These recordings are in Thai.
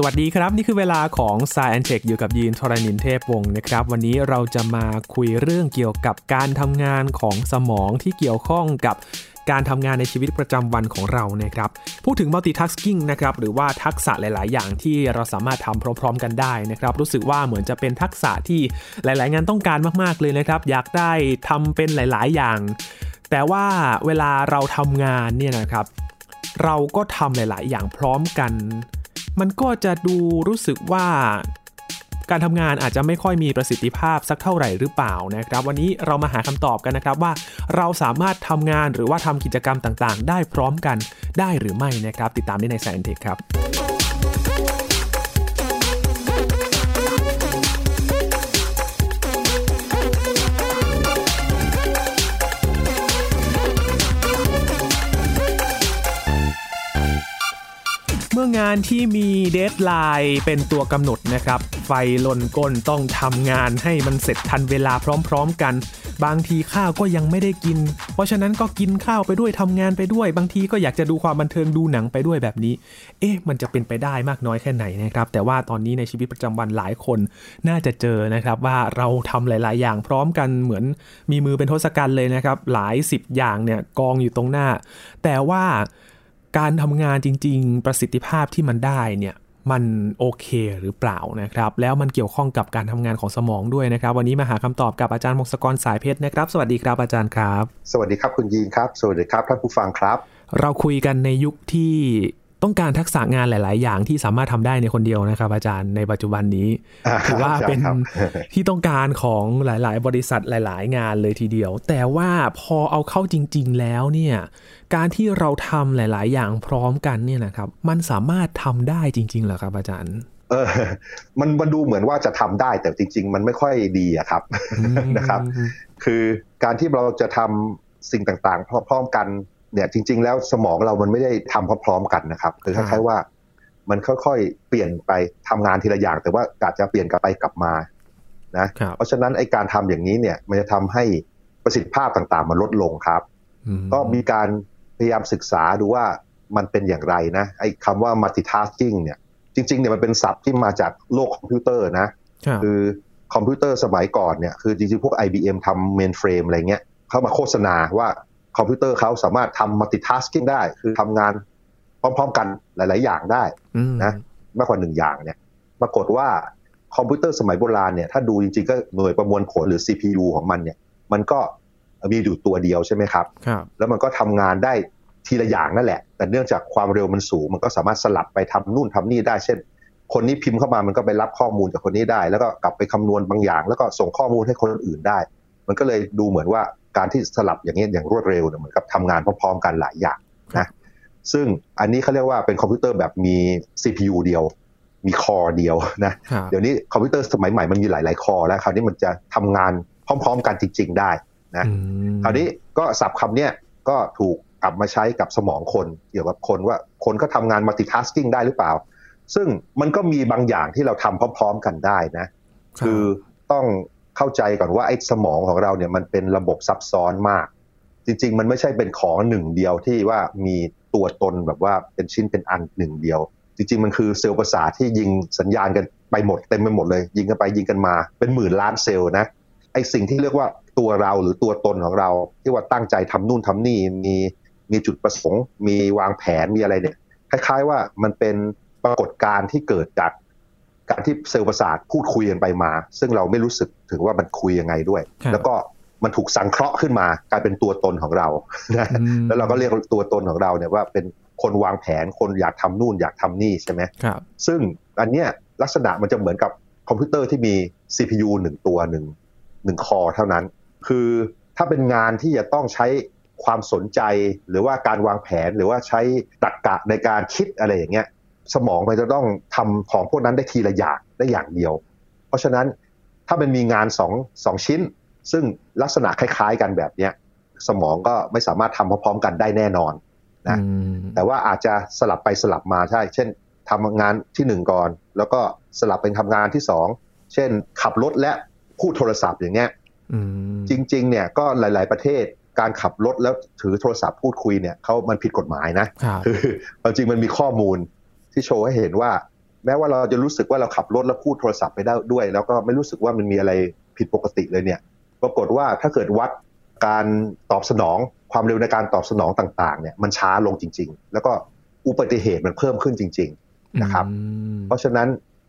สวัสดีครับนี่คือเวลาของ s ายแอนเทคอยู่กับยีนทรณินเทพวงศ์นะครับ วันนี้เราจะมาคุยเรื่องเกี่ยวกับการทำงานของสมองที่เกี่ยวข้องกับการทำงานในชีวิตประจำวันของเรานะครับ พูดถึง multitasking นะครับ หรือว่าทักษะหลาย ๆ อย่างที่เราสามารถทำพร้อม ๆ กันได้นะครับ รู้สึกว่าเหมือนจะเป็นทักษะที่หลาย ๆ งานต้องการมาก ๆ เลยนะครับ อยากได้ทำเป็นหลาย ๆ อย่าง แต่ว่าเวลาเราทำงานเนี่ยนะครับ เราก็ทำหลาย ๆ อย่างพร้อมกัน มันก็จะดูรู้สึกว่าการทำงานอาจจะไม่ค่อยมีประสิทธิภาพสักเท่าไหร่หรือเปล่านะครับ วันนี้เรามาหาคำตอบกันนะครับว่าเราสามารถทำงานหรือว่าทำกิจกรรมต่างๆ ได้พร้อมกันได้หรือไม่นะครับ ติดตามได้ใน s ซนเทคครับ องานที่มี deadline เป็นตัวกำหนดนะครับ ไฟลนก้นต้องทำงานให้มันเสร็จทันเวลาพร้อมๆกัน บางทีข้าวก็ยังไม่ได้กิน เพราะฉะนั้นก็กินข้าวไปด้วยทำงานไปด้วย บางทีก็อยากจะดูความบันเทิงดูหนังไปด้วยแบบนี้ เอ๊ะ มันจะเป็นไปได้มากน้อยแค่ไหนนะครับ แต่ว่าตอนนี้ในชีวิตประจำวันหลายคนน่าจะเจอนะครับว่าเราทำหลาย ๆ อย่างพร้อมกันเหมือนมีมือเป็นทศกัณฐ์เลยนะครับ หลายสิบอย่างเนี่ยกองอยู่ตรงหน้า แต่ว่า การทำงานจริง ๆ ประสิทธิภาพที่มันได้เนี่ยมันโอเคหรือเปล่านะครับ แล้วมันเกี่ยวข้องกับการทำงานของสมองด้วยนะครับ วันนี้มาหาคำตอบกับอาจารย์มงศกรสายเพชรนะครับ สวัสดีครับอาจารย์ครับ สวัสดีครับคุณยีนครับ สวัสดีครับท่านผู้ฟังครับ เราคุยกันในยุคที่ ต้องการทักษะงานหลาย ๆ อย่างที่สามารถทำได้ในคนเดียวนะครับ อาจารย์ในปัจจุบันนี้อ่าถือว่าใช่เป็นครับที่ต้องการของหลาย ๆ บริษัทหลาย ๆ งานเลยทีเดียว แต่ว่าพอเอาเข้าจริง ๆ แล้วเนี่ยการที่เราทำหลาย ๆ อย่างพร้อมกันเนี่ยนะครับมันสามารถทำได้จริง ๆ เหรอครับอาจารย์เออมันมันดูเหมือนว่าจะทำได้แต่จริง ๆ มันไม่ค่อยดีอะครับนะครับ คือการที่เราจะทำสิ่งต่าง ๆ พร้อมๆกัน เนี่ยจริง ๆ แล้วสมองเรามันไม่ได้ทำพร้อมๆกันนะครับคือคล้ายๆว่า มันค่อยๆเปลี่ยนไปทำงานทีละอย่าง แต่ว่าอาจจะเปลี่ยนกลับไปกลับมานะครับเพราะฉะนั้นไอการทำอย่างนี้เนี่ย มันจะทำให้ประสิทธิภาพต่างๆ มันลดลงครับอืมก็มีการพยายามศึกษาดูว่ามันเป็นอย่างไรนะไอ้คำว่า multitasking เนี่ย จริงๆเนี่ยมันเป็นศัพท์ที่มาจากโลกคอมพิวเตอร์นะครับคือคอมพิวเตอร์สมัยก่อนเนี่ย คือจริงๆ พวก IBM ทำ mainframe อะไรเงี้ย เข้ามาโฆษณาว่า คอมพิวเตอร์เขาสามารถทำ multitasking ได้ คือทำงานพร้อม ๆ กันหลาย ๆ อย่างได้อืมนะมากกว่าหนึ่งอย่างเนี่ยปรากฏว่าคอมพิวเตอร์สมัยโบราณเนี่ยถ้าดูจริงๆก็หน่วยประมวลผลหรือ CPU ของมันเนี่ย มันก็มีอยู่ตัวเดียวใช่ไหมครับครับแล้วมันก็ทำงานได้ทีละอย่างนั่นแหละ แต่เนื่องจากความเร็วมันสูง มันก็สามารถสลับไปทำนู่นทำนี่ได้ เช่น คนนี้พิมพ์เข้ามามันก็ไปรับข้อมูลจากคนนี้ได้ แล้วก็กลับไปคำนวณบางอย่าง แล้วก็ส่งข้อมูลให้คนอื่นได้ มันก็เลยดูเหมือนว่า การที่สลับอย่างนี้ยอย่างรวดเร็วเนี่ยเหมือนกับทำงานพร้อมๆกันหลายอย่างนะซึ่งอันนี้เขาเรียกว่าเป็นคอมพิวเตอร์แบบมี CPU เดียว มี core เดียวนะครับเดี๋ยวนี้คอมพิวเตอร์สมัยใหม่มันมีหลาย ๆ core แล้วคราวนี้มันจะทำงานพร้อม ๆ กันจริง ๆ ได้นะอืมคราวนี้ก็ศัพท์คำเนี้ยก็ถูกกลับมาใช้กับสมองคนเกี่ยวกับคนว่าคนก็ทำงาน multitasking ได้หรือเปล่า ซึ่งมันก็มีบางอย่างที่เราทำพร้อม ๆ กันได้นะ คือต้อง เข้าใจก่อนว่าไอ้สมองของเราเนี่ยมันเป็นระบบซับซ้อนมาก จริง ๆ มันไม่ใช่เป็นของหนึ่งเดียวที่ว่ามีตัวตนแบบว่าเป็นชิ้นเป็นอันหนึ่งเดียว จริง ๆ มันคือเซลล์ประสาทที่ยิงสัญญาณกันไปหมดเต็มไปหมดเลย ยิงกันไปยิงกันมา เป็นหมื่นล้านเซลล์นะไอ้สิ่งที่เรียกว่าตัวเราหรือตัวตนของเรา ที่ว่าตั้งใจทำนู่นทำนี่มีมีจุดประสงค์ มีวางแผนมีอะไรเนี่ยคล้าย ๆ ว่ามันเป็นปรากฏการณ์ที่เกิดจาก การที่เซลล์ประสาทพูดคุยกันไปมา ซึ่งเราไม่รู้สึกถึงว่ามันคุยยังไงด้วยครับแล้วก็มันถูกสังเคราะห์ขึ้นมากลายเป็นตัวตนของเรานะอืมแล้วเราก็เรียกตัวตนของเราเนี่ยว่าเป็นคนวางแผนคนอยากทำนู่นอยากทำนี่ใช่ไหมครับซึ่งอันเนี้ยลักษณะมันจะเหมือนกับคอมพิวเตอร์ที่มี CPU หนึ่งตัวหนึ่งหนึ่งคอเท่านั้น คือถ้าเป็นงานที่จะต้องใช้ความสนใจหรือว่าการวางแผนหรือว่าใช้ตรรกะในการคิดอะไรอย่างเงี้ย สมองมันจะต้องทำของพวกนั้นได้ทีละอย่างได้อย่างเดียว เพราะฉะนั้นถ้ามันมีงานสองสองชิ้น ซึ่งลักษณะคล้าย ๆ กันแบบเนี้ยสมองก็ไม่สามารถทำพร้อมๆกันได้แน่นอนนะอืมแต่ว่าอาจจะสลับไปสลับมาใช่ เช่นทำงานที่หนึ่งก่อน แล้วก็สลับเป็นทำงานที่สองเช่น ขับรถและพูดโทรศัพท์อย่างเงี้ยอืมจริง ๆ เนี่ยก็หลาย ๆประเทศการขับรถแล้วถือโทรศัพท์พูดคุยเนี่ยเขามันผิดกฎหมายนะครับคือความจริงมันมีข้อมูล ที่โชว์ให้เห็นว่า แม้ว่าเราจะรู้สึกว่าเราขับรถแล้วพูดโทรศัพท์ไปได้ด้วย แล้วก็ไม่รู้สึกว่ามันมีอะไรผิดปกติเลยเนี่ย ปรากฏว่าถ้าเกิดวัดการตอบสนองความเร็วในการตอบสนองต่างๆเนี่ยมันช้าลงจริง ๆ แล้วก็อุบัติเหตุมันเพิ่มขึ้นจริง ๆนะครับ เพราะฉะนั้น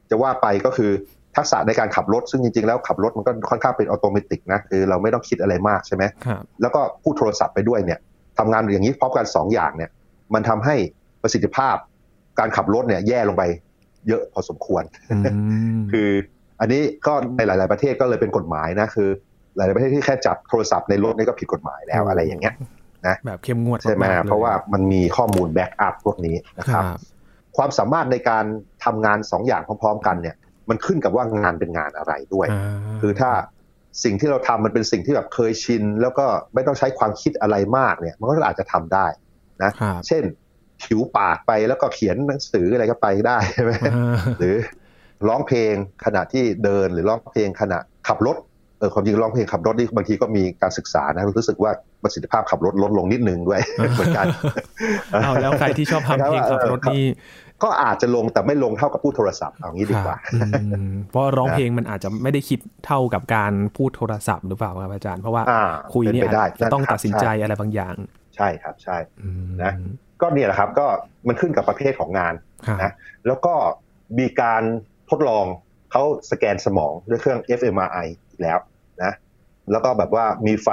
จะว่าไปก็คือทักษะในการขับรถ ซึ่งจริง ๆ แล้วขับรถมันก็ค่อนข้างเป็นอัตโนมัตินะคือเราไม่ต้องคิดอะไรมากใช่ไหมแล้วก็พูดโทรศัพท์ไปด้วยเนี่ยทำงานอย่างนี้พร้อมกันสองอย่างเนี่ยมันทำให้ประสิทธิภาพ การขับรถเนี่ยแย่ลงไปเยอะพอสมควร คืออันนี้ก็ในหลาย ๆประเทศก็เลยเป็นกฎหมายนะคือ หลาย ๆประเทศที่แค่จับโทรศัพท์ในรถนี่ก็ผิดกฎหมายแล้วอะไรอย่างเงี้ยนะแบบเข้มงวดใช่ไหมเพราะว่ามันมีข้อมูลแบ็กอัพพวกนี้นะครับ ความสามารถในการทำงานสองอย่างพร้อม ๆ กันเนี่ย มันขึ้นกับว่างานเป็นงานอะไรด้วย คือถ้าสิ่งที่เราทำมันเป็นสิ่งที่แบบเคยชิน แล้วก็ไม่ต้องใช้ความคิดอะไรมากเนี่ย มันก็อาจจะทำได้นะ เช่น ผิวปากไปแล้วก็เขียนหนังสืออะไรก็ไปได้ใช่ไหมหรือร้องเพลงขณะที่เดินหรือร้องเพลงขณะขับรถเออความจริงร้องเพลงขับรถนี่บางทีก็มีการศึกษานะรู้สึกว่าประสิทธิภาพขับรถลดลงนิดนึงด้วยเหมือนกันเอาแล้วใครที่ชอบทำเพลงขับรถนี่ก็อาจจะลงแต่ไม่ลงเท่ากับพูดโทรศัพท์เอางี้ดีกว่าเพราะร้องเพลงมันอาจจะไม่ได้คิดเท่ากับการพูดโทรศัพท์หรือเปล่าครับอาจารย์เพราะว่าคุยเนี่ยจะต้องตัดสินใจอะไรบางอย่าง ใช่ครับใช่นะ ก็เนี่ยแหละครับก็มันขึ้นกับประเภทของงานนะแล้วก็มีการทดลองเขาสแกนสมองด้วยเครื่อง fMRI อีกแล้วนะแล้วก็แบบว่ามีไฟ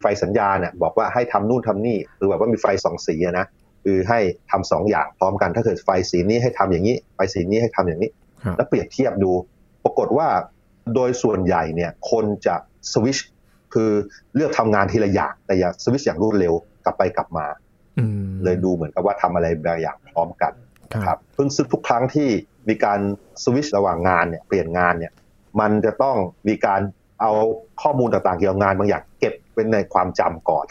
ไฟสัญญาเนี่ยบอกว่าให้ทำนู่นทำนี่คือแบบว่ามีไฟสองสีนะคือให้ทำสองอย่างพร้อมกัน ถ้าเกิดไฟสีนี้ให้ทำอย่างนี้ ไฟสีนี้ให้ทำอย่างนี้ แล้วเปรียบเทียบดู ปรากฏว่าโดยส่วนใหญ่เนี่ยคนจะสวิชคือเลือกทำงานทีละอย่างแต่อย่าสวิชอย่างรวดเร็วกลับไปกลับมา เลยดูเหมือนกับว่าทำอะไรบางอย่างพร้อมกันครับเพิ่งซึ่งทุกครั้งที่มีการสวิชระหว่างงานเนี่ยเปลี่ยนงานเนี่ยมันจะต้องมีการเอาข้อมูลต่างๆเกี่ยวกับงานบางอย่างเก็บเป็นในความจำก่อน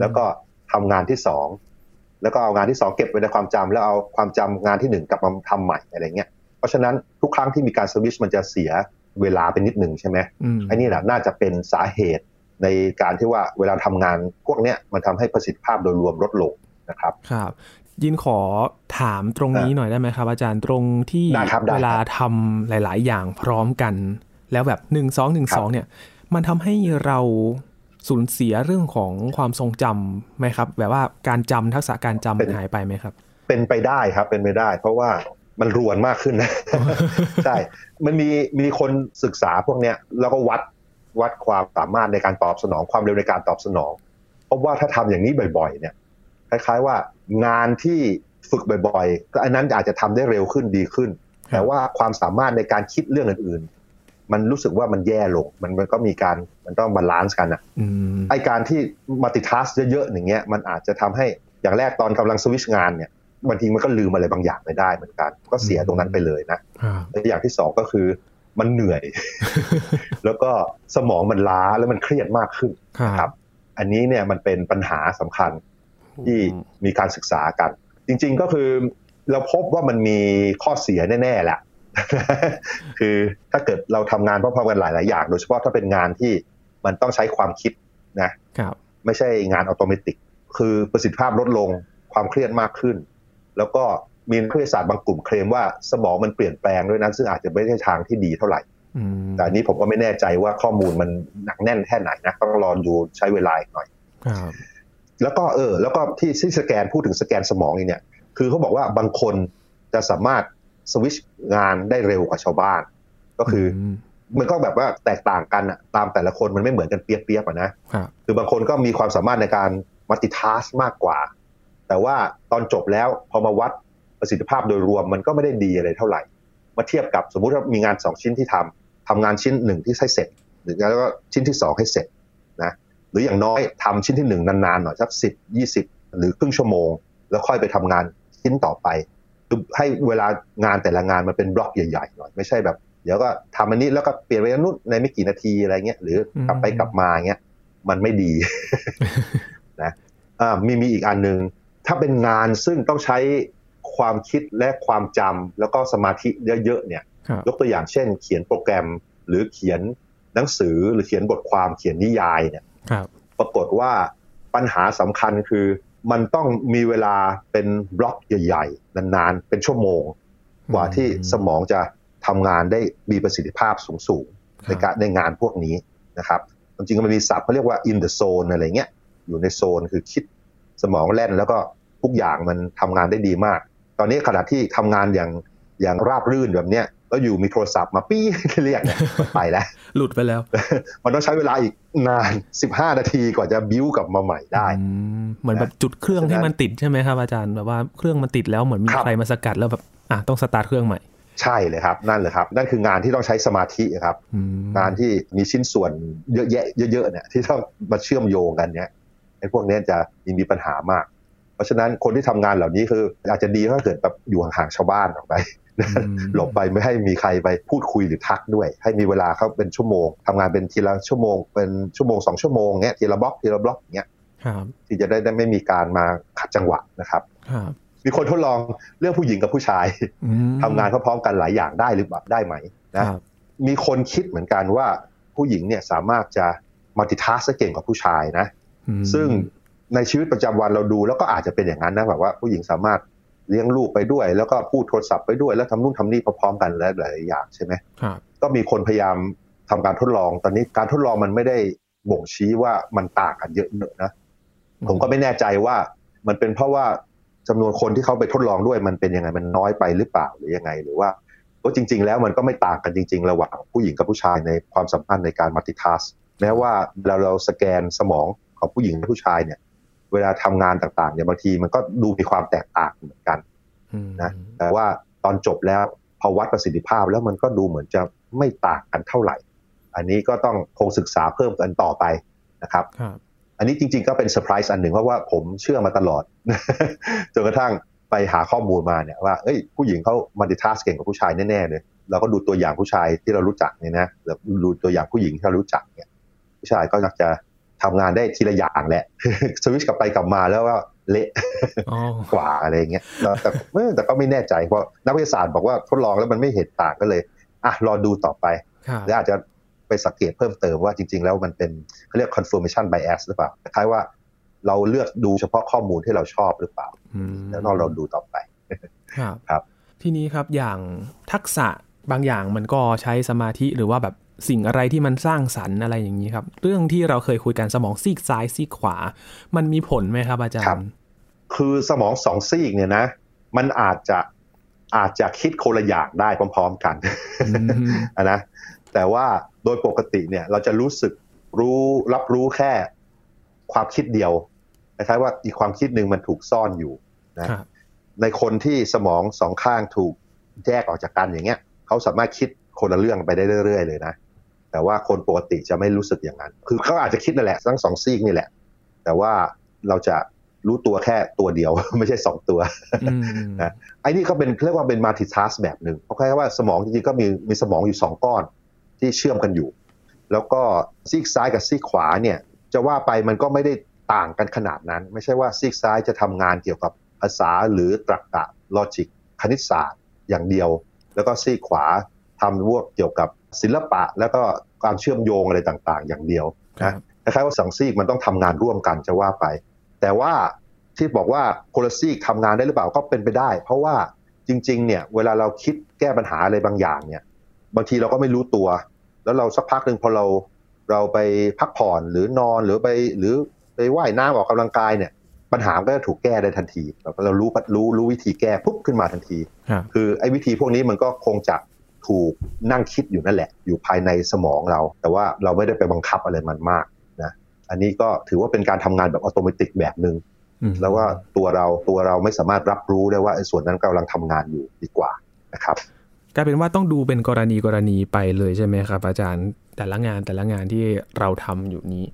แล้วก็ทำงานที่สองแล้วก็เอางานที่สองเก็บไว้ในความจำแล้วเอาความจำงานที่หนึ่งกลับมาทำใหม่อะไรเงี้ยเพราะฉะนั้นทุกครั้งที่มีการสวิชมันจะเสียเวลาเป็นนิดหนึ่งใช่ไหมไอ้นี่แหละน่าจะเป็นสาเหตุ ในการที่ว่าเวลาทำงานพวกเนี้ยมันทำให้ประสิทธิภาพโดยรวมลดลงนะครับครับ ยินขอถามตรงนี้หน่อยได้ไหมครับ อาจารย์ตรงที่เวลาทำหลาย ๆ อย่างพร้อมกัน แล้วแบบหนึ่งสองหนึ่งสองเนี่ยมันทำให้เราสูญเสียเรื่องของความทรงจำไหมครับ แบบว่าการจำทักษะการจำมันหายไปไหมครับ เป็นไปได้ครับเป็นไปได้ เพราะว่ามันรวนมากขึ้นนะใช่ มันมีมีคนศึกษาพวกเนี้ยแล้วก็วัด วัดความสามารถในการตอบสนองความเร็วในการตอบสนอง เพราะว่าถ้าทำอย่างนี้บ่อย ๆ เนี่ยคล้ายๆว่างานที่ฝึกบ่อยๆก็อันนั้นอาจจะทำได้เร็วขึ้นดีขึ้น แต่ว่าความสามารถในการคิดเรื่องอื่นๆ มันรู้สึกว่ามันแย่ลง มันมันก็มีการมันต้อง balance กันอะไอการที่ multitask เยอะๆอย่างเงี้ยมันอาจจะทำให้อย่างแรกตอนกำลังสวิชงานเนี่ยบางทีมันก็ลืมอะไรบางอย่างไปได้เหมือนกัน ก็เสียตรงนั้นไปเลยนะและอย่างที่สองก็คือมันเหนื่อย แล้วก็สมองมันล้าแล้วมันเครียดมากขึ้นครับ อันนี้เนี่ยมันเป็นปัญหาสำคัญที่มีการศึกษากัน จริง ๆก็คือเราพบว่ามันมีข้อเสียแน่ๆแหละคือถ้าเกิดเราทำงานพร้อมๆกันหลายๆอย่าง โดยเฉพาะถ้าเป็นงานที่มันต้องใช้ความคิดนะครับ ไม่ใช่งานอัตโนมัติคือประสิทธิภาพลดลงความเครียดมากขึ้น แล้วก็มีนักวิทยาศาสตร์บางกลุ่มเคลมว่าสมองมันเปลี่ยนแปลงด้วยนั้นซึ่งอาจจะไม่ใช่ทางที่ดีเท่าไหร่ แต่อันนี้ผมก็ไม่แน่ใจว่าข้อมูลมันหนักแน่นแค่ไหนนะต้องรอดูใช้เวลาอีกหน่อยแล้วก็เออ แล้วก็ที่ที่สแกนพูดถึงสแกนสมองเนี่ย คือเขาบอกว่าบางคนจะสามารถสวิชงานได้เร็วกว่าชาวบ้าน ก็คือ มันก็แบบว่าแตกต่างกันอะตามแต่ละคนมันไม่เหมือนกันเปียบๆอะนะคือบางคนก็มีความสามารถในการมัลติทัสมากกว่า แต่ว่าตอนจบแล้วพอมาวัดประสิทธิภาพโดยรวมมันก็ไม่ได้ดีอะไรเท่าไหร่ มาเทียบกับสมมุติว่ามีงานสองชิ้นที่ทำ ทำงานชิ้นหนึ่งที่ให้เสร็จ หรือแล้วก็ชิ้นที่สองให้เสร็จนะหรืออย่างน้อยทำชิ้นที่หนึ่งนานๆหน่อยสักสิบยี่สิบหรือครึ่งชั่วโมง แล้วค่อยไปทำงานชิ้นต่อไปคือให้เวลางานแต่ละงานมันเป็นบล็อกใหญ่ๆหน่อยไม่ใช่แบบ เดี๋ยวก็ทำอันนี้แล้วก็เปลี่ยนไปนู้นในไม่กี่นาทีอะไรเงี้ยหรือกลับไปกลับมาเงี้ยมันไม่ดีนะอ่ามีมีอีกอันหนึ่งถ้าเป็นงานซึ่งต้องใช้ความคิดและความจำแล้วก็สมาธิเยอะๆเนี่ย ยกตัวอย่างเช่น เขียนโปรแกรมหรือเขียนหนังสือหรือเขียนบทความเขียนนิยายเนี่ยปรากฏว่าปัญหาสำคัญคือมันต้องมีเวลาเป็นบล็อกใหญ่ ๆ นานๆ เป็นชั่วโมง กว่าที่สมองจะทำงานได้มีประสิทธิภาพสูงๆในการในงานพวกนี้นะครับจริงๆมันมีศัพท์เขาเรียกว่า in the zone อะไรเงี้ยอยู่ในโซนคือคิดสมองแล่นแล้วก็ทุกอย่างมันทำงานได้ดีมาก ตอนนี้ขณะที่ทำงานอย่างอย่างราบรื่นแบบเนี้ย แล้วอยู่มีโทรศัพท์มาปี้เรียกเนี่ยไปแล้ว หลุดไปแล้ว มันต้องใช้เวลาอีกนาน 15 นาทีกว่าจะบิ้วกลับมาใหม่ได้เหมือนแบบจุดเครื่องให้มันติดใช่ไหไหมครับอาจารย์แบบว่าเครื่องมันติดแล้วเหมือนมีใครมาสกัดแล้วแบบอะต้องสตาร์ทเครื่องใหม่ใช่เลยครับ นั่นเลยครับ นั่นคืองานที่ต้องใช้สมาธิครับ งานที่มีชิ้นส่วนเยอะแยะเยอะๆเนี่ยที่ต้องมาเชื่อมโยงกันเนี่ยไอ้พวกนี้จะมีปัญหามาก เพราะฉะนั้นคนที่ทำงานเหล่านี้คืออาจจะดีถ้าเกิดแบบอยู่ห่างๆชาวบ้านออกไป หลบไปไม่ให้มีใครไปพูดคุยหรือทักด้วย ให้มีเวลาเขาเป็นชั่วโมงทำงานเป็นทีละชั่วโมง เป็นชั่วโมงสองชั่วโมงเงี้ยทีละบล็อกทีละบล็อกเงี้ยที่จะได้ได้ไม่มีการมาขัดจังหวะนะครับมีคนทดลองเรื่องผู้หญิงกับผู้ชายทำงานพร้อมๆกันหลายอย่างได้หรือเปล่าได้ไหมนะมีคนคิดเหมือนกันว่าผู้หญิงเนี่ยสามารถจะมัลติทัสเก่งกว่าผู้ชายนะ ซึ่งในชีวิตประจำวันเราดูแล้วก็อาจจะเป็นอย่างนั้นนะแบบว่าผู้หญิงสามารถ เลี้ยงลูกไปด้วย แล้วก็พูดโทรศัพท์ไปด้วย แล้วทำนู่นทำนี่พร้อมๆกันและหลายอย่างใช่ไหมก็มีคนพยายามทำการทดลอง ตอนนี้การทดลองมันไม่ได้บ่งชี้ว่ามันต่างกันเยอะเนอะนะผมก็ไม่แน่ใจว่ามันเป็นเพราะว่าจำนวนคนที่เขาไปทดลองด้วยมันเป็นยังไงมันน้อยไปหรือเปล่าหรือยังไง หรือว่าก็จริง ๆ แล้วมันก็ไม่ต่างกันจริง ๆ ระหว่างผู้หญิงกับผู้ชายในความสัมพันธ์ในการ multitask แม้ว่าเราเราสแกนสมองของผู้หญิงและผู้ชายเนี่ย เวลาทำงานต่างๆเนี่ยบางทีมันก็ดูมีความแตกต่างเหมือนกันนะแต่ว่าตอนจบแล้วพอวัดประสิทธิภาพแล้วมันก็ดูเหมือนจะไม่ต่างกันเท่าไหร่ อันนี้ก็ต้องคงศึกษาเพิ่มกันต่อไปนะครับ อันนี้จริงๆก็เป็นเซอร์ไพรส์อันหนึ่งเพราะว่าผมเชื่อมาตลอดจนกระทั่งไปหาข้อมูลมาเนี่ยว่าเอ้ยผู้หญิงเขามัลติทัสเก่งกว่าผู้ชายแน่ๆเลยเราก็ดูตัวอย่างผู้ชายที่เรารู้จักเนี่ยนะแล้วดูตัวอย่างผู้หญิงที่เรารู้จักเนี่ยผู้ชายก็อยากจะ ทำงานได้ทีละอย่างแหละสวิชกลับไปกลับมาแล้วว่าเละกว่าอะไรเงี้ยแต่แต่ก็ไม่แน่ใจเพราะนักวิทยาศาสตร์บอกว่าทดลองแล้วมันไม่เห็นต่างก็เลยอะรอดูต่อไปแล้วอาจจะไปสังเกตเพิ่มเติมว่าจริง ๆ แล้วมันเป็นเขาเรียก confirmation bias หรือเปล่าคล้ายว่าเราเลือกดูเฉพาะข้อมูลที่เราชอบหรือเปล่า แล้วเราดูต่อไปครับ ทีนี้ครับอย่างทักษะบางอย่างมันก็ใช้สมาธิหรือว่าแบบ สิ่งอะไรที่มันสร้างสรรค์อะไรอย่างนี้ครับ เรื่องที่เราเคยคุยกันสมองซีกซ้ายซีกขวา มันมีผลไหมครับ อาจารย์ คือสมองสองซีกเนี่ยนะ มันอาจจะอาจจะคิดคนละอย่างได้พร้อม ๆ กันนะแต่ว่าโดยปกติเนี่ย เราจะรู้สึกรู้รับรู้แค่ความคิดเดียวคล้ายๆว่าอีกความคิดหนึ่งมันถูกซ่อนอยู่นะในคนที่สมองสองข้างถูกแยกออกจากกันอย่างเงี้ยเขาสามารถคิดคนละเรื่องไปได้เรื่อย ๆ เลยนะ แต่ว่าคนปกติจะไม่รู้สึกอย่างนั้น คือเขาอาจจะคิดนั่นแหละทั้งสองซีกนี่แหละ แต่ว่าเราจะรู้ตัวแค่ตัวเดียว ไม่ใช่สองตัวนะไอ้นี่ก็เป็นเรียกว่าเป็นมัลติทัสแบบหนึ่งเพราะแค่ว่าสมองจริงๆก็มีมีสมองอยู่สองก้อนที่เชื่อมกันอยู่ แล้วก็ซีกซ้ายกับซีกขวาเนี่ย จะว่าไปมันก็ไม่ได้ต่างกันขนาดนั้น ไม่ใช่ว่าซีกซ้ายจะทำงานเกี่ยวกับภาษาหรือตรรกะลอจิกคณิตศาสตร์อย่างเดียว แล้วก็ซีกขวา ทำพวกเกี่ยวกับศิลปะ แล้วก็การเชื่อมโยงอะไรต่างๆ อย่างเดียวนะคล้ายๆว่าสังซีกมันต้องทำงานร่วมกันจะว่าไป แต่ว่าที่บอกว่าโคลซีกทำงานได้หรือเปล่าก็เป็นไปได้ เพราะว่าจริง ๆ เนี่ย เวลาเราคิดแก้ปัญหาอะไรบางอย่างเนี่ย บางทีเราก็ไม่รู้ตัว แล้วเราสักพักหนึ่งพอเราเราไปพักผ่อนหรือนอนหรือไปหรือไปว่ายน้ำออกกำลังกายเนี่ย ปัญหาก็จะถูกแก้ได้ทันทีเรารู้รู้รู้วิธีแก้ปุ๊บขึ้นมาทันที คือไอ้วิธีพวกนี้มันก็คงจะ ถูกนั่งคิดอยู่นั่นแหละ อยู่ภายในสมองเรา แต่ว่าเราไม่ได้ไปบังคับอะไรมันมากนะอันนี้ก็ถือว่าเป็นการทำงานแบบอัตโนมัติแบบหนึ่งแล้วว่าตัวเราตัวเราไม่สามารถรับรู้ได้ว่าไอ้ส่วนนั้นกำลังทำงานอยู่ดีกว่านะครับกลายเป็นว่าต้องดูเป็นกรณีกรณีไปเลยใช่ไหมครับ อาจารย์แต่ละงานแต่ละงานที่เราทำอยู่นี้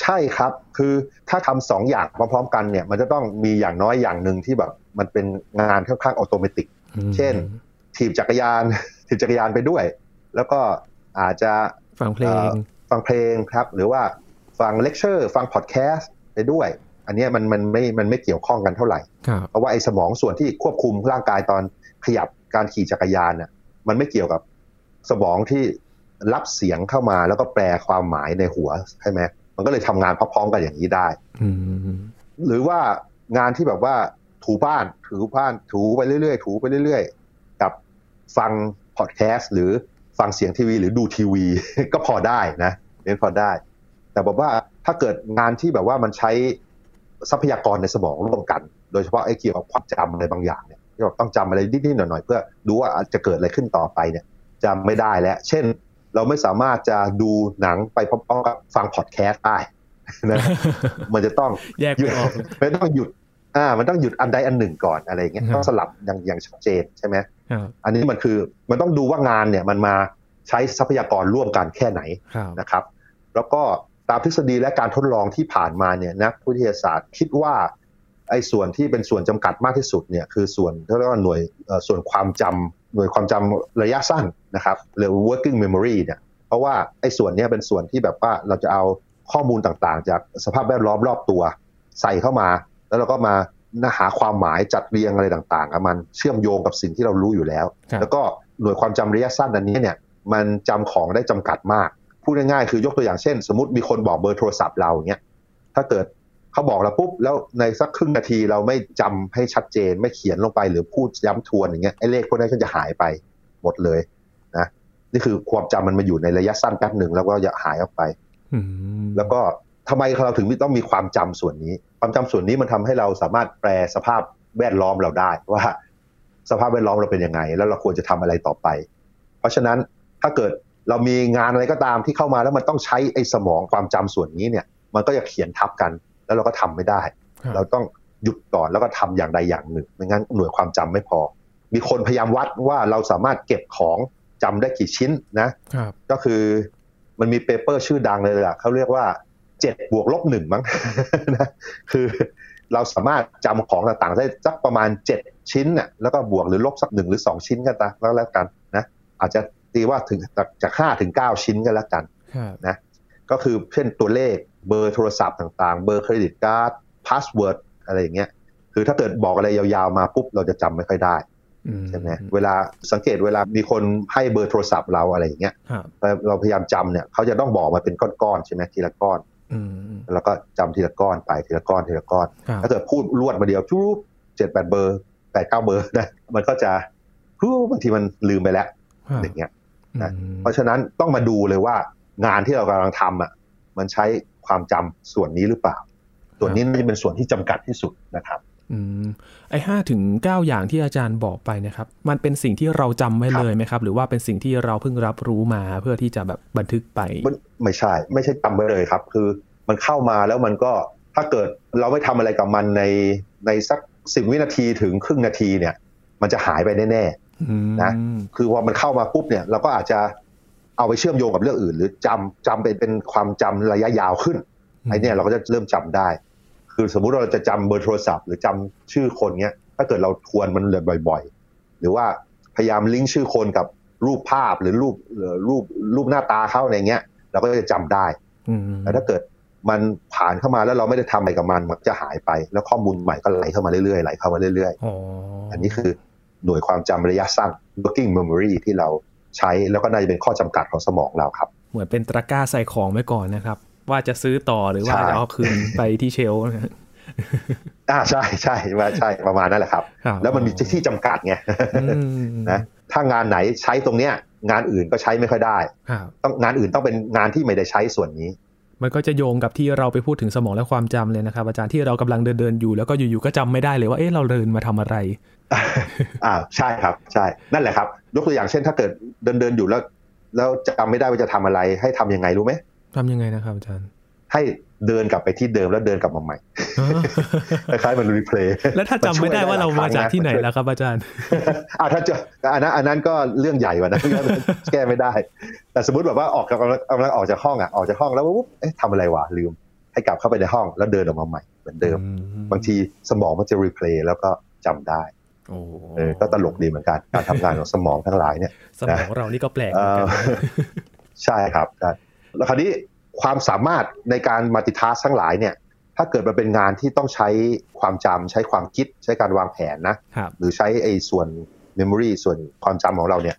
ใช่ครับคือถ้าทำสองอย่างพร้อมๆกันเนี่ยมันจะต้องมีอย่างน้อยอย่างหนึ่งที่แบบมันเป็นงานค่อนข้างอัตโนมัติ เช่น ถีบจักรยาน ถีบจักรยานไปด้วย แล้วก็อาจจะฟังเพลงฟังเพลงครับ หรือว่าฟังเลคเชอร์ ฟังพอดแคสต์ไปด้วย อันนี้มันมันไม่มันไม่เกี่ยวข้องกันเท่าไหร่ เพราะว่าไอ้สมองส่วนที่ควบคุมร่างกายตอนขยับการขี่จักรยานน่ะมันไม่เกี่ยวกับสมองที่รับเสียงเข้ามาแล้วก็แปลความหมายในหัวใช่ไหมมันก็เลยทำงานพร้อมๆกันอย่างนี้ได้หรือว่างานที่แบบว่าถูบ้านถูบ้านถูไปเรื่อยๆถูไปเรื่อยฟัง พอดแคสต์หรือฟังเสียงทีวี หรือดูทีวี ก็พอได้นะเน้นพอได้ แต่บอกว่าถ้าเกิดงานที่แบบว่ามันใช้ทรัพยากรในสมองร่วมกัน โดยเฉพาะไอ้เกี่ยวกับความจำอะไรบางอย่างเนี่ยที่เราต้องจำอะไรนิดๆหน่อยๆเพื่อดูว่าจะเกิดอะไรขึ้นต่อไปเนี่ยจำไม่ได้แล้ว เช่น เราไม่สามารถจะดูหนังไปพร้อมๆกับฟังพอดแคสต์ได้นะมันจะต้องแยกหยุดไม่ออกมันต้องหยุด อ่า มันต้องหยุดอันใดอันหนึ่งก่อนอะไรอย่างเงี้ยอือฮะต้องสลับอย่างอย่างชัดเจนใช่ไหมครับอันนี้มันคือมันต้องดูว่างานเนี่ยมันมาใช้ทรัพยากรร่วมกันแค่ไหนครับนะครับ แล้วก็ตามทฤษฎีและการทดลองที่ผ่านมาเนี่ยนักวิทยาศาสตร์คิดว่าไอ้ส่วนที่เป็นส่วนจำกัดมากที่สุดเนี่ยคือส่วนที่เรียกว่าหน่วยเอ่อส่วนความจำหน่วยความจำระยะสั้นนะครับหรือ working memory เนี่ยเพราะว่าไอ้ส่วนเนี้ยเป็นส่วนที่แบบว่าเราจะเอาข้อมูลต่างๆ จากสภาพแวดล้อมรอบตัว ใส่เข้ามา แล้วเราก็มาหาความหมายจัดเรียงอะไรต่างๆกับมันเชื่อมโยงกับสิ่งที่เรารู้อยู่แล้วครับแล้วก็หน่วยความจำระยะสั้นอันนี้เนี่ยมันจำของได้จำกัดมาก พูดง่ายๆคือยกตัวอย่างเช่น สมมติมีคนบอกเบอร์โทรศัพท์เราอย่างเงี้ยถ้าเกิดเขาบอกเราปุ๊บแล้วในสักครึ่งนาทีเราไม่จำให้ชัดเจนไม่เขียนลงไปหรือพูดย้ำทวนอย่างเงี้ยไอ้เลขพวกนั้นก็จะหายไปหมดเลยนะนี่คือความจำมันมาอยู่ในระยะสั้นแป๊บหนึ่งแล้วก็จะหายออกไปอืมแล้วก็ ทำไมเราถึงต้องมีความจำส่วนนี้ ความจำส่วนนี้มันทำให้เราสามารถแปลสภาพแวดล้อมเราได้ ว่าสภาพแวดล้อมเราเป็นยังไง แล้วเราควรจะทำอะไรต่อไป เพราะฉะนั้นถ้าเกิดเรามีงานอะไรก็ตามที่เข้ามาแล้วมันต้องใช้ไอ้สมองความจำส่วนนี้เนี่ย มันก็จะเขียนทับกัน แล้วเราก็ทำไม่ได้ครับเราต้องหยุดก่อนแล้วก็ทำอย่างใดอย่างหนึ่งไม่งั้นหน่วยความจำไม่พอ มีคนพยายามวัดว่าเราสามารถเก็บของจำได้กี่ชิ้นนะครับก็คือมันมี paper ชื่อดังเลยล่ะเขาเรียกว่า เจ็ดบวกลบหนึ่งมั้งนะคือเราสามารถจำของต่างๆได้สักประมาณเจ็ดชิ้นน่ะแล้วก็บวกหรือลบสักหนึ่งหรือสองชิ้นกันตาแล้วแล้วกันนะอาจจะตีว่าถึงจากจากห้าถึงเก้าชิ้นกันแล้วกันครับนะก็คือเช่นตัวเลขเบอร์โทรศัพท์ต่างๆ เบอร์ credit card password อะไรอย่างเงี้ยคือถ้าเกิดบอกอะไรยาวๆมาปุ๊บเราจะจำไม่ค่อยได้อืใช่ไหมเวลาสังเกตเวลามีคนให้เบอร์โทรศัพท์เราอะไรอย่างเงี้ยครับแต่เราพยายามจำเนี่ยเขาจะต้องบอกมาเป็นก้อนๆใช่ไหมทีละก้อนอืม แล้วก็จำทีละก้อนไปทีละก้อนทีละก้อนครับถ้าเกิดพูดรวดมาเดียวจุ๊บเจ็ดแปดเบอร์แปดเก้าเบอร์นะมันก็จะฮู้บางทีมันลืมไปแล้วครับอย่างเงี้ยนะอืมเพราะฉะนั้นต้องมาดูเลยว่างานที่เรากำลังทำอะมันใช้ความจำส่วนนี้หรือเปล่า ส่วนนี้น่าจะเป็นส่วนที่จำกัดที่สุดนะครับ อืมไอ้ห้าถึงเก้าอย่างที่อาจารย์บอกไปนะครับ มันเป็นสิ่งที่เราจำไว้ครับเลยไหมครับ หรือว่าเป็นสิ่งที่เราเพิ่งรับรู้มาเพื่อที่จะแบบบันทึกไปมันไม่ใช่ ไม่ใช่จำไว้เลยครับ คือมันเข้ามาแล้วมันก็ถ้าเกิดเราไม่ทำอะไรกับมันในในสักสิบวินาทีถึงครึ่งนาทีเนี่ย มันจะหายไปแน่อืมนะๆคือพอมันเข้ามาปุ๊บเนี่ย เราก็อาจจะเอาไปเชื่อมโยงกับเรื่องอื่น หรือจำจำเป็นเป็นความจำระยะยาวขึ้นไอ้เนี่ยเราก็จะเริ่มจำได้ คือสมมุติเราจะจำเบอร์โทรศัพท์ หรือจำชื่อคนเนี้ย ถ้าเกิดเราทวนมันเลยบ่อย ๆ หรือว่าพยายามลิงก์ชื่อคนกับรูปภาพหรือรูปหรือรูปรูปหน้าตาเขาอะไรเงี้ยเราก็จะจำได้อืมแต่ถ้าเกิดมันผ่านเข้ามาแล้วเราไม่ได้ทำอะไรกับมันมันจะหายไป แล้วข้อมูลใหม่ก็ไหลเข้ามาเรื่อยๆไหลเข้ามาเรื่อยอ๋อๆอัอันนี้คือหน่วยความจำระยะสั้น working memory ที่เราใช้แล้วก็น่าจะเป็นข้อจำกัดของสมองเราครับ เหมือนเป็นตะกร้าใส่ของไว้ก่อนนะครับ ว่าจะซื้อต่อหรือว่าใช่จะเอาคืนไปที่เชลฟ์นะฮะอ่าใช่ใช่ว่าใช่ประมาณนั้นแหละครับครับแล้วมันมีที่จำกัดไงอืมนะถ้างานไหนใช้ตรงเนี้ย งานอื่นก็ใช้ไม่ค่อยได้ครับต้องงานอื่นต้องเป็นงานที่ไม่ได้ใช้ส่วนนี้ มันก็จะโยงกับที่เราไปพูดถึงสมองและความจำเลยนะครับ อาจารย์ที่เรากำลังเดินเดินๆอยู่แล้วก็อยู่ๆก็จำไม่ได้เลยว่าเอ๊ะเราเดินมาทำอะไรอ่าใช่ครับใช่นั่นแหละครับ ยกตัวอย่างเช่นถ้าเกิดเดินเดินๆอยู่แล้ว แล้วจำไม่ได้ว่าจะทำอะไรให้ทำยังไงรู้ไหม ทำยังไงนะครับอาจารย์ ให้เดินกลับไปที่เดิมแล้วเดินกลับมาใหม่คล้ายๆมันรีเพลย์แล้วถ้าจำไม่ได้ว่าเรามาจากที่ไหนแล้วครับอาจารย์อ่าถ้าเจออันนั้นอันนั้นก็เรื่องใหญ่กว่านั้นแก้ไม่ได้ แต่สมมติแบบว่าออกจากกำลังกำลังออกจากห้องอะออกจากห้องแล้วปุ๊บเอ๊ะทำอะไรวะลืม ให้กลับเข้าไปในห้องแล้วเดินออกมาใหม่เหมือนเดิม บางทีสมองมันจะ replay แล้วก็จำได้โอ้เออก็ตลกดีเหมือนกันการทำงานของสมองทั้งหลายเนี่ย สมองเรานี่ก็แปลกเหเอ่มือนอกันนะใช่ครับใช่ แล้วคราวนี้ความสามารถในการ multitask ทั้งหลายเนี่ย ถ้าเกิดมันเป็นงานที่ต้องใช้ความจำใช้ความคิด ใช้การวางแผนนะครับหรือใช้ไอ้ส่วน memory ส่วนความจำของเราเนี่ย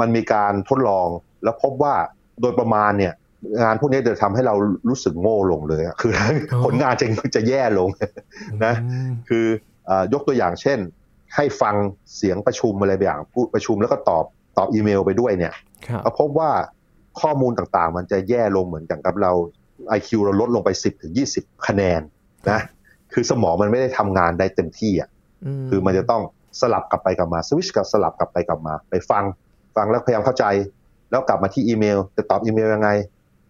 มันมีการทดลองแล้วพบว่าโดยประมาณเนี่ยงานพวกนี้จะทำให้เรารู้สึกโง่ลงเลยอะคือผลงานจะจะแย่ลงนะอืมคือเอ่อยกตัวอย่างเช่น ให้ฟังเสียงประชุมอะไรบางอย่างพูดประชุมแล้วก็ตอบตอบอีเมลไปด้วยเนี่ยครับก็พบว่า ข้อมูลต่างๆ มันจะแย่ลงเหมือนกันกับเรา IQ เราลดลงไป 10ถึง20 คะแนนนะคือสมองมันไม่ได้ทำงานได้เต็มที่อะคือมันจะต้องสลับกลับไปกลับมาสวิชกับสลับกลับไปกลับมา ไปฟังฟังแล้วพยายามเข้าใจ แล้วกลับมาที่อีเมล จะตอบอีเมลยังไง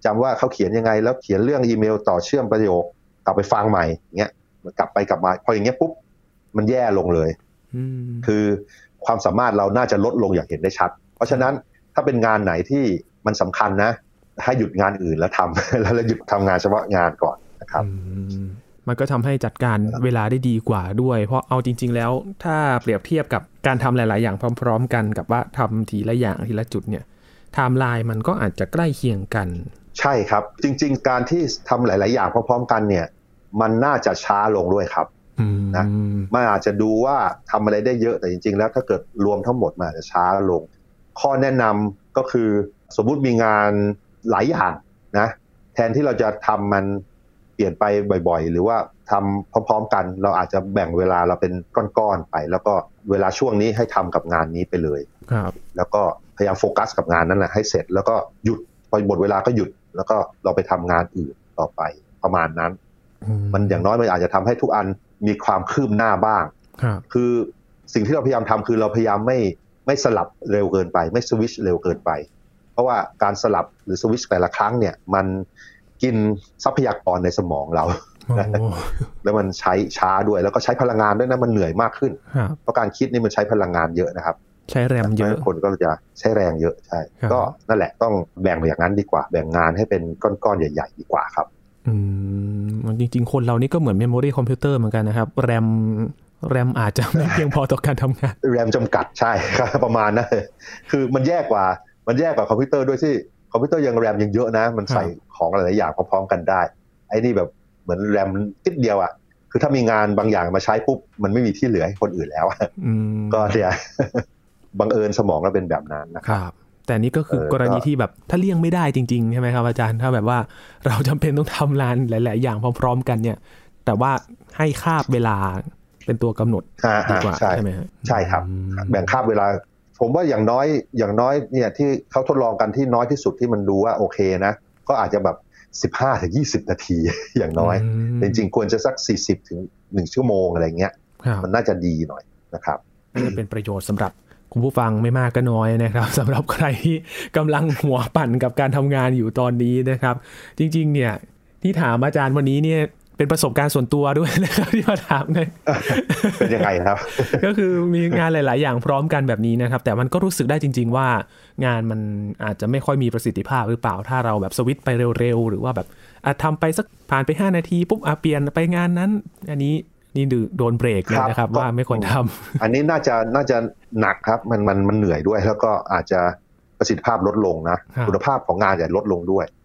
จำว่าเขาเขียนยังไง แล้วเขียนเรื่องอีเมลต่อเชื่อมประโยค กลับไปฟังใหม่อย่างเงี้ยมันกลับไปกลับมา พออย่างเงี้ยปุ๊บมันแย่ลงเลยมคือความสามารถเราน่าจะลดลงอย่างเห็นได้ชัด เพราะฉะนั้น ถ้าเป็นงานไหนที่มันสำคัญนะ ให้หยุดงานอื่นแล้วทำแล้วหยุดทำงานเฉพาะงานก่อนนะครับอืมมันก็ทำให้จัดการเวลาได้ดีกว่าด้วย เพราะเอาจริง ๆ แล้ว ถ้าเปรียบเทียบกับการทำหลาย ๆ อย่างพร้อม ๆ กันกับว่าทำทีละอย่างทีละจุดเนี่ยไทม์ไลน์มันก็อาจจะใกล้เคียงกัน ใช่ครับ จริง ๆ การที่ทำหลาย ๆ อย่างพร้อม ๆ กันเนี่ย มันน่าจะช้าลงด้วยครับอืมนะมันอาจจะดูว่าทำอะไรได้เยอะแต่จริง ๆ แล้วถ้าเกิดรวมทั้งหมดมันอาจจะช้าลง ข้อแนะนำก็คือสมมุติมีงานหลายอย่างนะแทนที่เราจะทำมันเปลี่ยนไปบ่อยๆ หรือว่าทำพร้อมๆกัน เราอาจจะแบ่งเวลาเราเป็นก้อนๆไป แล้วก็เวลาช่วงนี้ให้ทำกับงานนี้ไปเลยครับแล้วก็พยายามโฟกัสกับงานนั้นแหละให้เสร็จแล้วก็หยุดพอหมดเวลาก็หยุด แล้วก็เราไปทำงานอื่นต่อไปประมาณนั้น มันอย่างน้อยมันอาจจะทำให้ทุกอันมีความคืบหน้าบ้างครับคือสิ่งที่เราพยายามทำคือเราพยายามไม่ ไม่สลับเร็วเกินไป ไม่สวิชเร็วเกินไป เพราะว่าการสลับหรือสวิชแต่ละครั้งเนี่ยมันกินทรัพยากรในสมองเราโอ้แล้วมันใช้ช้าด้วยแล้วก็ใช้พลังงานด้วยนะมันเหนื่อยมากขึ้นครับเพราะการคิดนี่มันใช้พลังงานเยอะนะครับ ใช้แรมเยอะคนก็จะใช้แรงเยอะใช่ครับก็นั่นแหละต้องแบ่งอย่างนั้นดีกว่า แบ่งงานให้เป็นก้อนๆใหญ่ ๆ ดีกว่าครับ อืมมันจริง ๆ คนเรานี่ก็เหมือน memory คอมพิวเตอร์เหมือนกันนะครับ RAM RAM อาจจะไม่เพียงพอต่อการทำงานแรมจำกัดใช่ครับประมาณนั้นเลยคือมันแย่กว่ามันแย่กว่าคอมพิวเตอร์ด้วยที่คอมพิวเตอร์ยังแรมยังเยอะนะ มันใส่ของหลายๆอย่างพร้อมๆกันได้ ไอ้นี่แบบเหมือนแรมนิดเดียวอะคือถ้ามีงานบางอย่างมาใช้ปุ๊บมันไม่มีที่เหลือให้คนอื่นแล้วอะอืมก็เนี่ยบังเอิญสมองเราเป็นแบบนั้นนะคครับรับ แต่นี่ก็คือเออกรณีก็ที่แบบถ้าเลี่ยงไม่ได้จริงๆใช่ไหมครับอาจารย์ถ้าแบบว่าเราจำเป็นต้องทำงานหลาย ๆ อย่างพร้อม ๆ กันเนี่ย แต่ว่าให้คาบเวลา เป็นตัวกำหนดอ่าดีกว่าใช่ใช่ไหมฮะใช่ครับอืมแบ่งคาบเวลา ผมว่าอย่างน้อยอย่างน้อยเนี่ยที่เขาทดลองกันที่น้อยที่สุดที่มันดูว่าโอเคนะ ก็อาจจะแบบสิบห้าถึงยี่สิบนาทีอย่างน้อยมจริงๆ ควรจะสักสี่สิบถึงหนึ่งชั่วโมงอะไรเงี้ยครับมันน่าจะดีหน่อยนะครับจะเป็นประโยชน์สำหรับคุณผู้ฟังไม่มากก็น้อยนะครับสำหรับใครที่กำลังหัวปั่นกับการทำงานอยู่ตอนนี้นะครับ จริง ๆ เนี่ยที่ถามอาจารย์วันนี้เนี่ย เป็นประสบการณ์ส่วนตัวด้วยนะครับที่มาถามเนี่ยเป็นยังไงครับ ก็คือมีงานหลาย ๆ อย่างพร้อมกันแบบนี้นะครับ แต่มันก็รู้สึกได้จริง ๆ ว่างานมันอาจจะไม่ค่อยมีประสิทธิภาพหรือเปล่าถ้าเราแบบสวิตช์ไปเร็ว ๆ หรือว่าแบบอาจทำไปสักผ่านไป 5 นาทีปุ๊บอะเปลี่ยนไปงานนั้น อันนี้นี่ดูโดนเบรกเลยนะครับครับว่าไม่ควรทำอันนี้น่าจะน่าจะหนักครับมันมันมันเหนื่อยด้วย แล้วก็อาจจะประสิทธิภาพลดลงนะครับคุณภาพของงานจะลดลงด้วยอืม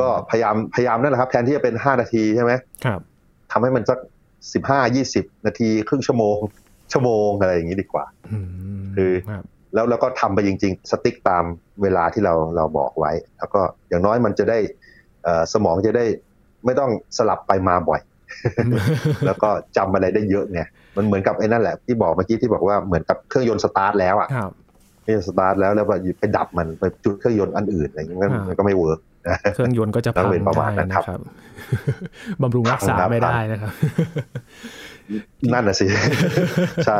ก็พยายามพยายามนั่นแหละครับ แทนที่จะเป็น5นาทีใช่ไหมครับทำให้มันสักสิบห้ายี่สิบนาทีครึ่งชั่วโมง ชั่วโมงอะไรอย่างนี้ดีกว่าอืมคือครับแล้วเราก็ทำไปจริง ๆ stick ตามเวลาที่เราเราบอกไว้ แล้วก็อย่างน้อยมันจะได้เอ่อสมองจะได้ไม่ต้องสลับไปมาบ่อย แล้วก็จำอะไรได้เยอะไงมันเหมือนกับไอ้นั่นแหละที่บอกเมื่อกี้ที่บอกว่าเหมือนกับเครื่องยนต์สตาร์ทแล้วอะครับเครื่องยนต์สตาร์ทแล้วแล้วไปดับมันไปจุดเครื่องยนต์อันอื่นอะไรอย่างเงี้ยมันอ่ามัมันก็ไม่ work นะ เครื่องยนต์ก็จะต้พัองงเป็นประมาณได้นั้นนะครับครับบำรุงรักษาครับไม่ได้นะครับ นั่นน่ะสิ ใช่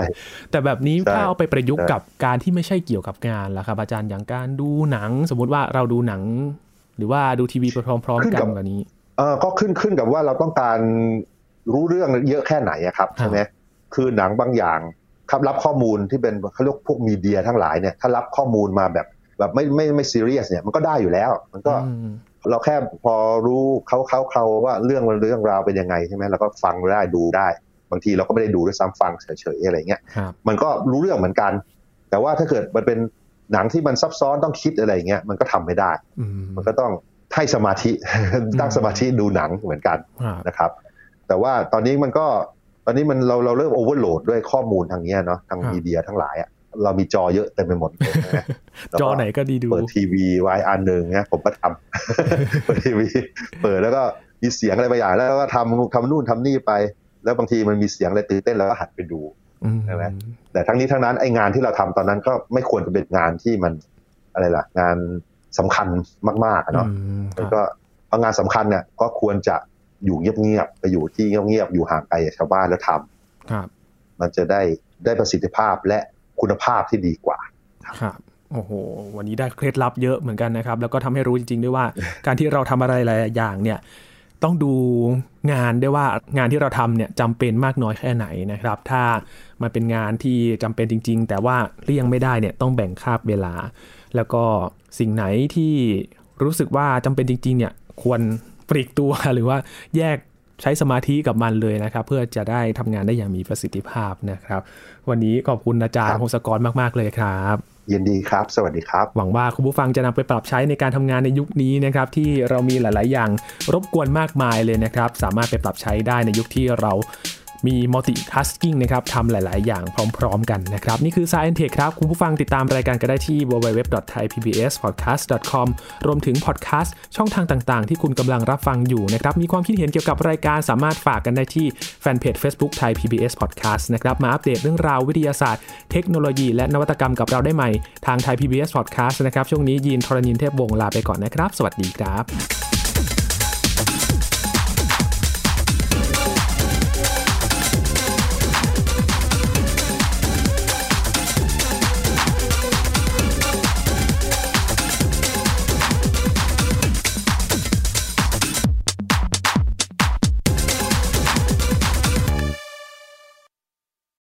แต่แบบนี้ใช่ถ้าเอาไปประยุกต์ใช่กับการที่ไม่ใช่เกี่ยวกับงานล่ะครับ อาจารย์อย่างการดูหนัง สมมุติว่าเราดูหนัง หรือว่าดูทีวีไปพร้อมๆกันแบบนี้เออก็ขึ้นขึ้นกับว่าเราต้องการรู้เรื่องเยอะแค่ไหนอะครับครับใช่ไหมคือหนังบางอย่างครับรับข้อมูลที่เป็นเขาเรียกพวกมีเดียทั้งหลายเนี่ยถ้ารับข้อมูลมาแบบ แบบไม่ไม่ไม่ซีเรียสเนี่ยมันก็ได้อยู่แล้ว มันก็อืมเราแค่พอรู้เขาเขาเขาว่าเรื่องมันเรื่องราวเป็นยังไงใช่ไหมเราก็ฟังได้ดูได้ บางทีเราก็ไม่ได้ดูด้วยซ้ำฟังเฉยๆอะไรเงี้ยครับมันก็รู้เรื่องเหมือนกัน แต่ว่าถ้าเกิดมันเป็นหนังที่มันซับซ้อนต้องคิดอะไรเงี้ยมันก็ทำไม่ได้อืมมันก็ต้องให้สมาธิตั้งสมาธิดูหนังเหมือนกันครับนะครับ แต่ว่าตอนนี้มันก็ตอนนี้มันเราเราเริ่มโอเวอร์โหลดด้วยข้อมูลทางเนี้ยเนาะทางมีเดียทั้งหลายอะ เรามีจอเยอะเต็มไปหมดเลยใช่ไหมแล้วจก็อไหนก็ดีดู เปิดทีวีไว้อันหนึ่งเนี่ยผมก็ทำเปิดทีวี เปิดแล้วก็มีเสียงอะไรบางอย่าง แล้วก็ทำทำนู่นทำนี่ไป แล้วบางทีมันมีเสียงอะไรตื่นเต้นแล้วก็หัดไปดูใช่ไหมแต่ทั้งนี้ทั้งนั้นไอ้งานที่เราทำตอนนั้นก็ไม่ควรจะเป็นงานที่มันอะไรล่ะ งานสำคัญมากๆเนาะแล้วก็เพราะงานสำคัญเนี่ยก็ควรจะอยู่เงียบๆไปอยู่ที่เงียบๆอยู่ห่างไกลจากชาวบ้านแล้วทำครับมันจะได้ได้ประสิทธิภาพและ คุณภาพที่ดีกว่าครับโอ้โห วันนี้ได้เคล็ดลับเยอะเหมือนกันนะครับ แล้วก็ทำให้รู้จริง ๆ ด้วยว่า การที่เราทำอะไรหลายอย่างเนี่ย ต้องดูงานด้วยว่างานที่เราทำเนี่ยจำเป็นมากน้อยแค่ไหนนะครับ ถ้ามันเป็นงานที่จำเป็นจริง ๆ แต่ว่าเลี่ยงไม่ได้เนี่ยต้องแบ่งคาบเวลา แล้วก็สิ่งไหนที่รู้สึกว่าจำเป็นจริง ๆ เนี่ยควรปลีกตัวหรือว่าแยก ใช้สมาธิกับมันเลยนะครับ เพื่อจะได้ทำงานได้อย่างมีประสิทธิภาพนะครับ วันนี้ขอบคุณอาจารย์พงศกรมาก ๆ เลยครับยินดีครับ สวัสดีครับ หวังว่าคุณผู้ฟังจะนำไปปรับใช้ในการทำงานในยุคนี้นะครับ ที่เรามีหลาย ๆ อย่างรบกวนมากมายเลยนะครับ สามารถไปปรับใช้ได้ในยุคที่เรา มี multitasking นะครับทำหลาย ๆ อย่างพร้อม ๆ กันนะครับ นี่คือ Science Tech ครับ คุณผู้ฟังติดตามรายการก็ได้ที่ www.thaipbspodcast.com รวมถึงพอดแคสต์ช่องทางต่าง ๆ ที่คุณกำลังรับฟังอยู่นะครับ มีความคิดเห็นเกี่ยวกับรายการสามารถฝากกันได้ที่แฟนเพจ Facebook Thai PBS Podcast นะครับมาอัปเดตเรื่องราววิทยาศาสตร์ เทคโนโลยี และนวัตกรรมกับเราได้ใหม่ทาง Thai PBS Podcast นะครับช่วงนี้ยินทรณินเทพวงศ์ลาไปก่อนนะครับ สวัสดีครับ